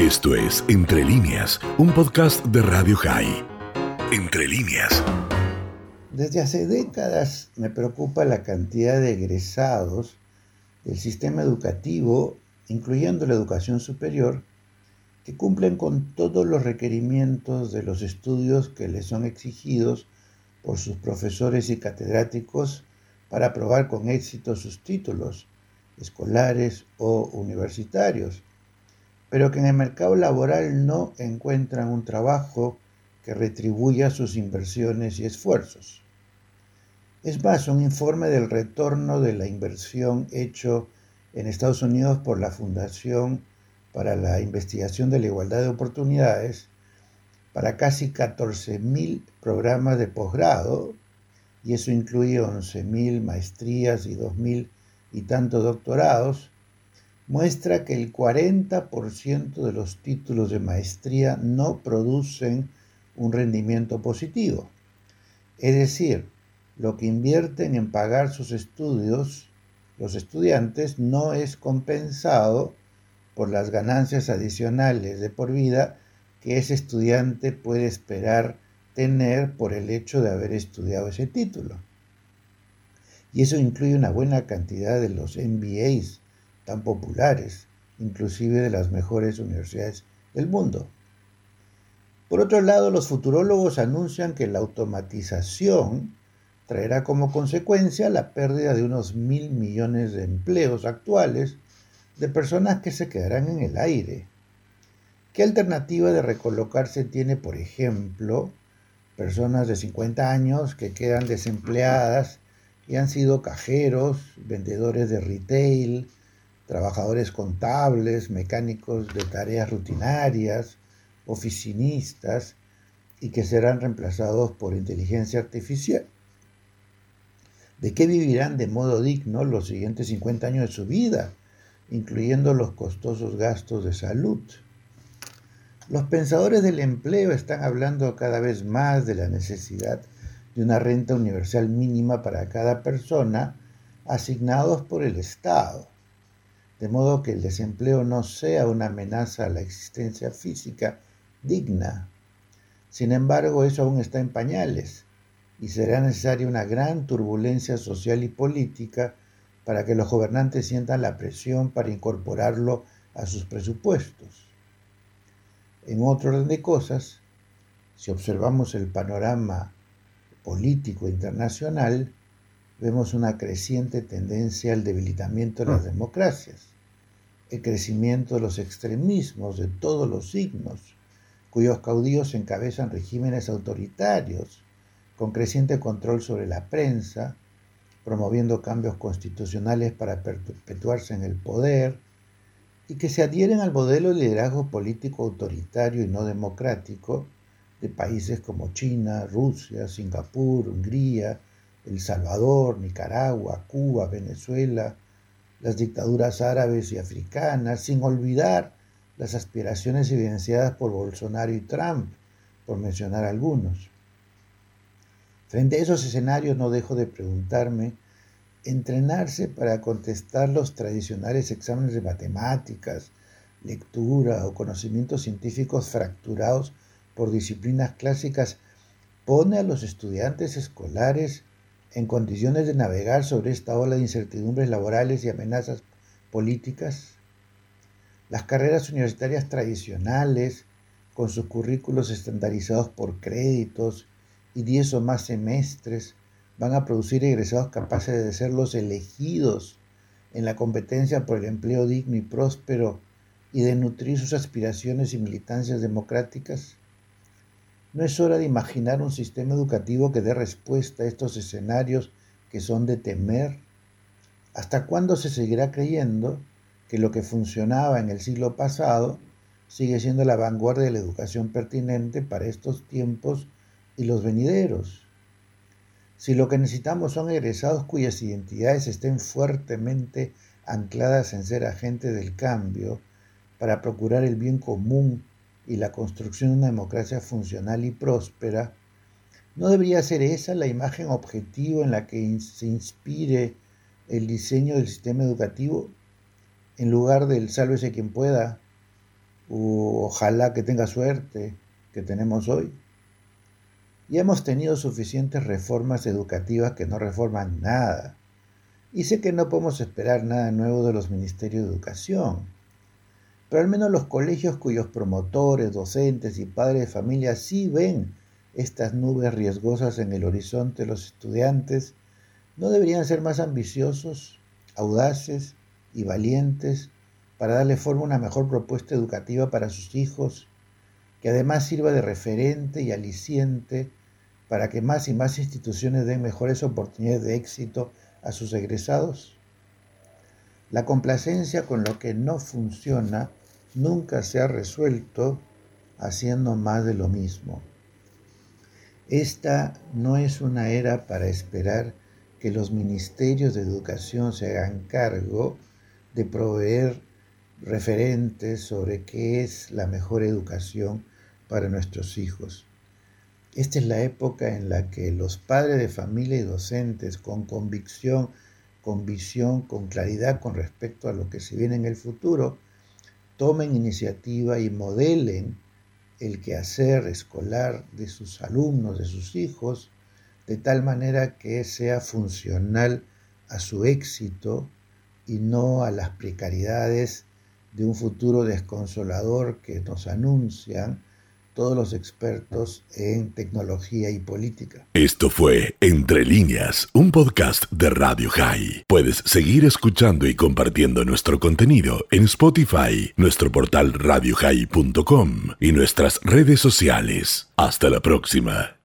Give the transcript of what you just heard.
Esto es Entre líneas, un podcast de Radio High. Entre líneas. Desde hace décadas me preocupa la cantidad de egresados del sistema educativo, incluyendo la educación superior, que cumplen con todos los requerimientos de los estudios que les son exigidos por sus profesores y catedráticos para aprobar con éxito sus títulos escolares o universitarios pero que en el mercado laboral no encuentran un trabajo que retribuya sus inversiones y esfuerzos. Es más, un informe del retorno de la inversión hecho en Estados Unidos por la Fundación para la Investigación de la Igualdad de Oportunidades para casi 14.000 programas de posgrado, y eso incluye 11.000 maestrías y 2.000 y tantos doctorados, muestra que el 40% de los títulos de maestría no producen un rendimiento positivo. Es decir, lo que invierten en pagar sus estudios los estudiantes no es compensado por las ganancias adicionales de por vida que ese estudiante puede esperar tener por el hecho de haber estudiado ese título. Y eso incluye una buena cantidad de los MBAs tan populares, inclusive de las mejores universidades del mundo. Por otro lado, los futurólogos anuncian que la automatización traerá como consecuencia la pérdida de unos mil millones de empleos actuales de personas que se quedarán en el aire. ¿Qué alternativa de recolocarse tiene, por ejemplo, personas de 50 años que quedan desempleadas y han sido cajeros, vendedores de retail, trabajadores contables, mecánicos de tareas rutinarias, oficinistas y que serán reemplazados por inteligencia artificial. ¿De qué vivirán de modo digno los siguientes 50 años de su vida, incluyendo los costosos gastos de salud? Los pensadores del empleo están hablando cada vez más de la necesidad de una renta universal mínima para cada persona asignados por el Estado de modo que el desempleo no sea una amenaza a la existencia física digna. Sin embargo, eso aún está en pañales y será necesaria una gran turbulencia social y política para que los gobernantes sientan la presión para incorporarlo a sus presupuestos. En otro orden de cosas, si observamos el panorama político internacional, vemos una creciente tendencia al debilitamiento de las democracias el crecimiento de los extremismos de todos los signos, cuyos caudillos encabezan regímenes autoritarios, con creciente control sobre la prensa, promoviendo cambios constitucionales para perpetuarse en el poder, y que se adhieren al modelo de liderazgo político autoritario y no democrático de países como China, Rusia, Singapur, Hungría, El Salvador, Nicaragua, Cuba, Venezuela, las dictaduras árabes y africanas, sin olvidar las aspiraciones evidenciadas por Bolsonaro y Trump, por mencionar algunos. Frente a esos escenarios no dejo de preguntarme, entrenarse para contestar los tradicionales exámenes de matemáticas, lectura o conocimientos científicos fracturados por disciplinas clásicas pone a los estudiantes escolares en condiciones de navegar sobre esta ola de incertidumbres laborales y amenazas políticas? Las carreras universitarias tradicionales, con sus currículos estandarizados por créditos y 10 o más semestres, van a producir egresados capaces de ser los elegidos en la competencia por el empleo digno y próspero y de nutrir sus aspiraciones y militancias democráticas? ¿No es hora de imaginar un sistema educativo que dé respuesta a estos escenarios que son de temer? ¿Hasta cuándo se seguirá creyendo que lo que funcionaba en el siglo pasado sigue siendo la vanguardia de la educación pertinente para estos tiempos y los venideros? Si lo que necesitamos son egresados cuyas identidades estén fuertemente ancladas en ser agentes del cambio para procurar el bien común y la construcción de una democracia funcional y próspera, ¿no debería ser esa la imagen objetiva en la que se inspire el diseño del sistema educativo en lugar del sálvese quien pueda ojalá que tenga suerte que tenemos hoy. Y hemos tenido suficientes reformas educativas que no reforman nada. Y sé que no podemos esperar nada nuevo de los ministerios de educación. Pero al menos los colegios cuyos promotores, docentes y padres de familia sí ven estas nubes riesgosas en el horizonte de los estudiantes, ¿no deberían ser más ambiciosos, audaces y valientes para darle forma a una mejor propuesta educativa para sus hijos, que además sirva de referente y aliciente para que más y más instituciones den mejores oportunidades de éxito a sus egresados? La complacencia con lo que no funciona nunca se ha resuelto haciendo más de lo mismo. Esta no es una era para esperar que los ministerios de educación se hagan cargo de proveer referentes sobre qué es la mejor educación para nuestros hijos. Esta es la época en la que los padres de familia y docentes con convicción, con visión, con claridad con respecto a lo que se viene en el futuro, tomen iniciativa y modelen el quehacer escolar de sus alumnos, de sus hijos, de tal manera que sea funcional a su éxito y no a las precariedades de un futuro desconsolador que nos anuncian todos los expertos en tecnología y política. Esto fue Entre líneas, un podcast de Radio High. Puedes seguir escuchando y compartiendo nuestro contenido en Spotify, nuestro portal radiohigh.com y nuestras redes sociales. Hasta la próxima.